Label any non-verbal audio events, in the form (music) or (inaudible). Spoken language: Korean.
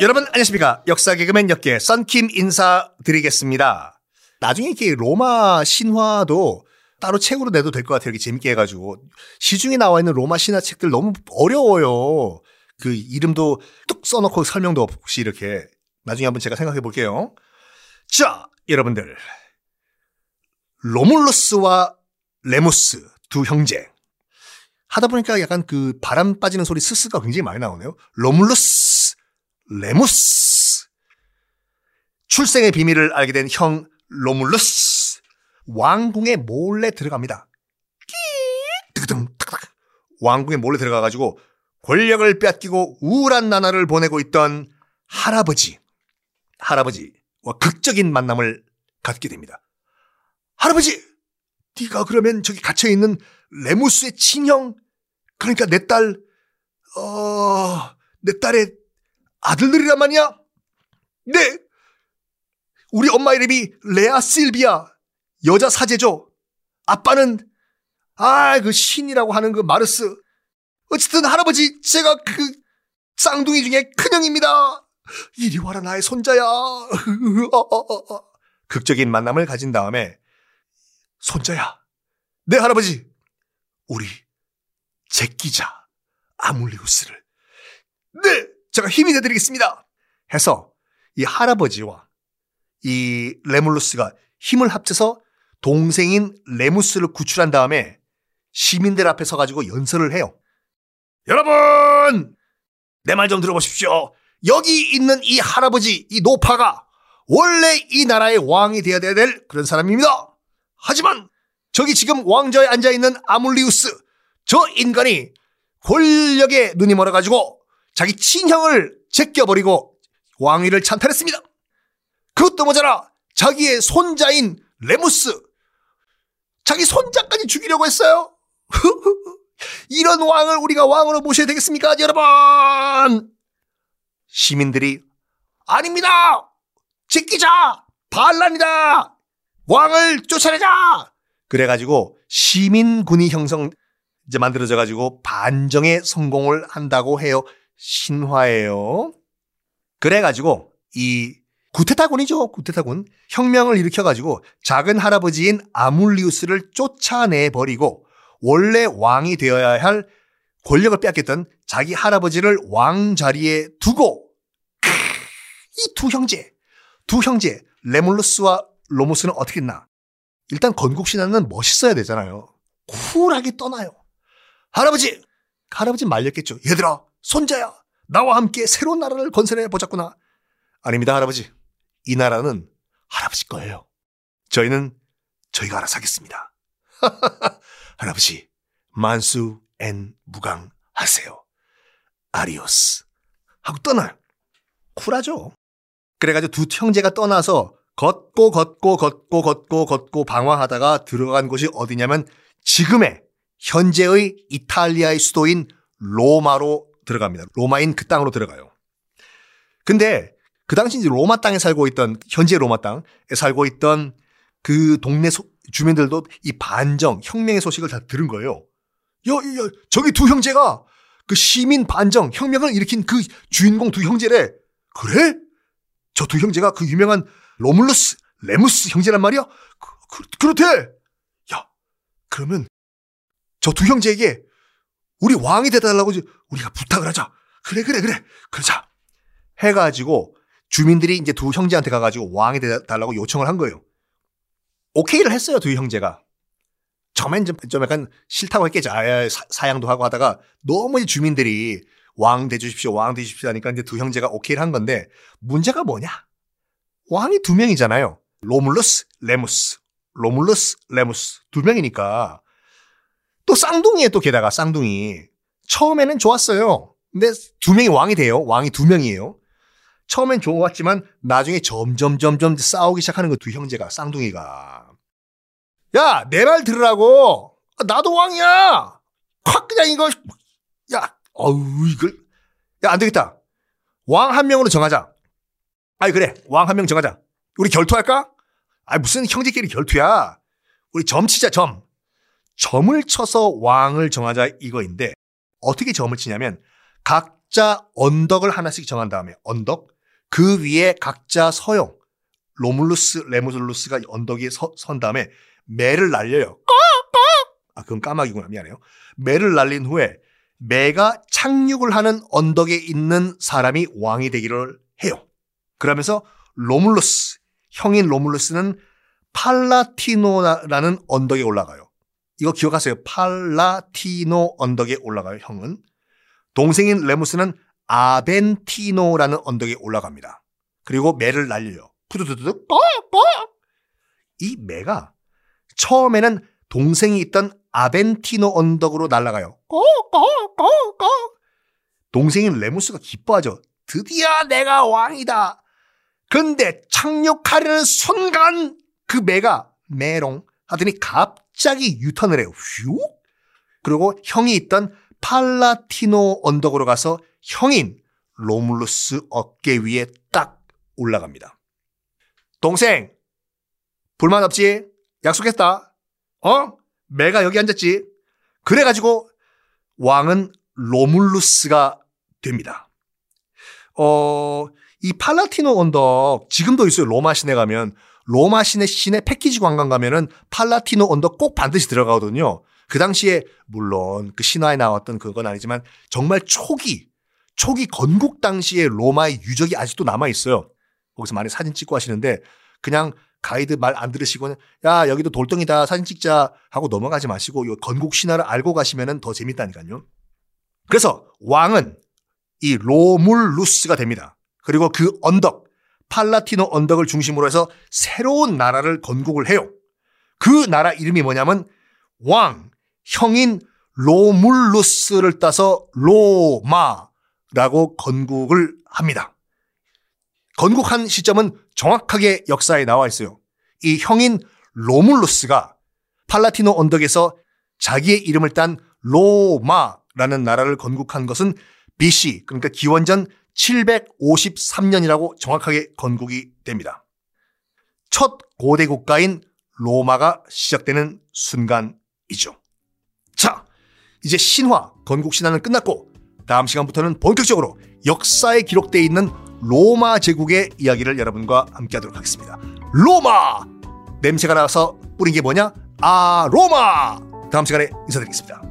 여러분 안녕하십니까 역사 개그맨 역개 썬킴 인사드리겠습니다. 나중에 이렇게 로마 신화도 따로 책으로 내도 될 것 같아요. 이렇게 재밌게 해가지고 시중에 나와 있는 로마 신화 책들 너무 어려워요. 그 이름도 뚝 써놓고 설명도 없이 이렇게 나중에 한번 제가 생각해 볼게요. 자, 여러분들 로물루스와 레무스 두 형제 하다 보니까 약간 그 바람 빠지는 소리 스스가 굉장히 많이 나오네요. 로물루스, 레무스. 출생의 비밀을 알게 된 형 로물루스. 왕궁에 몰래 들어갑니다. 왕궁에 몰래 들어가가지고 권력을 빼앗기고 우울한 나날을 보내고 있던 할아버지, 할아버지와 극적인 만남을 갖게 됩니다. 할아버지, 네가 그러면 저기 갇혀 있는 레무스의 친형, 그러니까 내 딸, 어, 내 딸의 아들들이란 말이야? 네. 우리 엄마 이름이 레아 실비아, 여자 사제죠. 아빠는, 아, 그 신이라고 하는 그 마르스. 어쨌든 할아버지, 제가 그 쌍둥이 중에 큰형입니다. 이리 와라, 나의 손자야. (laughs) 극적인 만남을 가진 다음에, 손자야. 네, 할아버지. 우리 제끼자 아물리우스를 네 제가 힘이 되드리겠습니다 해서 이 할아버지와 이 레물루스가 힘을 합쳐서 동생인 레무스를 구출한 다음에 시민들 앞에 서가지고 연설을 해요. 여러분 내 말 좀 들어보십시오. 여기 있는 이 할아버지 이 노파가 원래 이 나라의 왕이 되어야 될 그런 사람입니다. 하지만 저기 지금 왕좌에 앉아 있는 아물리우스 저 인간이 권력에 눈이 멀어가지고 자기 친형을 제껴버리고 왕위를 찬탈했습니다. 그것도 모자라 자기의 손자인 레무스 자기 손자까지 죽이려고 했어요. (laughs) 이런 왕을 우리가 왕으로 모셔야 되겠습니까, 여러분? 시민들이 아닙니다. 제끼자 반란이다. 왕을 쫓아내자. 그래가지고 시민군이 형성 이제 만들어져 가지고 반정에 성공을 한다고 해요. 신화예요. 그래가지고 이 구테타군이죠. 구테타군 혁명을 일으켜가지고 작은 할아버지인 아물리우스를 쫓아내 버리고 원래 왕이 되어야 할 권력을 빼앗겼던 자기 할아버지를 왕 자리에 두고 이 두 형제, 두 형제 레몰루스와 로모스는 어떻게 했나? 일단 건국 신화는 멋있어야 되잖아요. 쿨하게 떠나요. 할아버지! 할아버지 말렸겠죠. 얘들아, 손자야! 나와 함께 새로운 나라를 건설해 보자꾸나. 아닙니다, 할아버지. 이 나라는 할아버지 거예요. 저희는 저희가 알아서 하겠습니다. (laughs) 할아버지, 만수 and 무강 하세요. adiós. 하고 떠나요. 쿨하죠. 그래가지고 두 형제가 떠나서 걷고 걷고 걷고 걷고 걷고 방황하다가 들어간 곳이 어디냐면 지금의 현재의 이탈리아의 수도인 로마로 들어갑니다. 로마인 그 땅으로 들어가요. 근데 그 당시 이제 로마 땅에 살고 있던 현재 로마 땅에 살고 있던 그 동네 소, 주민들도 이 반정 혁명의 소식을 다 들은 거예요. 야, 야, 저기 두 형제가 그 시민 반정 혁명을 일으킨 그 주인공 두 형제래. 그래? 저 두 형제가 그 유명한 로물루스, 레무스 형제란 말이야? 그, 그, 그렇대! 야, 그러면 저 두 형제에게 우리 왕이 되달라고 우리가 부탁을 하자. 그래, 그래, 그래. 그러자. 해가지고 주민들이 이제 두 형제한테 가가지고 왕이 되달라고 요청을 한 거예요. 오케이를 했어요, 두 형제가. 처음엔 좀, 좀 약간 싫다고 했겠죠. 아, 사양도 하고 하다가 너무 주민들이 왕 돼주십시오, 왕 돼주십시오 하니까 이제 두 형제가 오케이를 한 건데 문제가 뭐냐? 왕이 두 명이잖아요. 로물루스, 레무스. 로물루스, 레무스. 두 명이니까. 또 쌍둥이에 또 게다가 쌍둥이. 처음에는 좋았어요. 근데 두 명이 왕이 돼요. 왕이 두 명이에요. 처음엔 좋았지만 나중에 점점 점점 싸우기 시작하는 거두 형제가 쌍둥이가. 야, 내 말 들으라고. 나도 왕이야. 확 그냥 이거 야, 어우 이걸 야, 안 되겠다. 왕 한 명으로 정하자. 아이 그래 왕 한 명 정하자. 우리 결투할까? 아 무슨 형제끼리 결투야. 우리 점 치자 점. 점을 쳐서 왕을 정하자 이거인데 어떻게 점을 치냐면 각 각자 언덕을 하나씩 정한 다음에 언덕 그 위에 각자 서요 로물루스 레무술루스가 언덕에 서, 선 다음에 매를 날려요. 아 그건 까마귀구나 미안해요. 매를 날린 후에 매가 착륙을 하는 언덕에 있는 사람이 왕이 되기로 해요. 그러면서 로물루스 형인 로물루스는 팔라티노라는 언덕에 올라가요. 이거 기억하세요. 팔라티노 언덕에 올라가요. 형은 동생인 레무스는 아벤티노라는 언덕에 올라갑니다. 그리고 매를 날려요. 푸드드드 이 매가 처음에는 동생이 있던 아벤티노 언덕으로 날아가요. 동생인 레무스가 기뻐하죠. 드디어 내가 왕이다. 근데 착륙하려는 순간 그 매가 메롱 하더니 갑자기 유턴을 해요. 휘 그리고 형이 있던 팔라티노 언덕으로 가서 형인 로물루스 어깨 위에 딱 올라갑니다. 동생, 불만 없지? 약속했다. 어? 매가 여기 앉았지? 그래가지고 왕은 로물루스가 됩니다. 어, 이 팔라티노 언덕 지금도 있어요. 로마 시내 가면 로마 시내 시내 패키지 관광 가면은 팔라티노 언덕 꼭 반드시 들어가거든요. 그 당시에 물론 그 신화에 나왔던 그건 아니지만 정말 초기 초기 건국 당시에 로마의 유적이 아직도 남아 있어요. 거기서 많이 사진 찍고 하시는데 그냥 가이드 말 안 들으시고는 야 여기도 돌덩이다 사진 찍자 하고 넘어가지 마시고 이 건국 신화를 알고 가시면은 더 재밌다니까요. 그래서 왕은 이 로물루스가 됩니다. 그리고 그 언덕 팔라티노 언덕을 중심으로 해서 새로운 나라를 건국을 해요. 그 나라 이름이 뭐냐면 왕 형인 로물루스를 따서 로마라고 건국을 합니다. 건국한 시점은 정확하게 역사에 나와 있어요. 이 형인 로물루스가 팔라티노 언덕에서 자기의 이름을 딴 로마라는 나라를 건국한 것은 BC, 그러니까 기원전 753년이라고 정확하게 건국이 됩니다. 첫 고대 국가인 로마가 시작되는 순간이죠. 자, 이제 신화, 건국 신화는 끝났고 다음 시간부터는 본격적으로 역사에 기록되어 있는 로마 제국의 이야기를 여러분과 함께 하도록 하겠습니다. 로마! 냄새가 나서 뿌린 게 뭐냐? 아, 로마! 다음 시간에 인사드리겠습니다.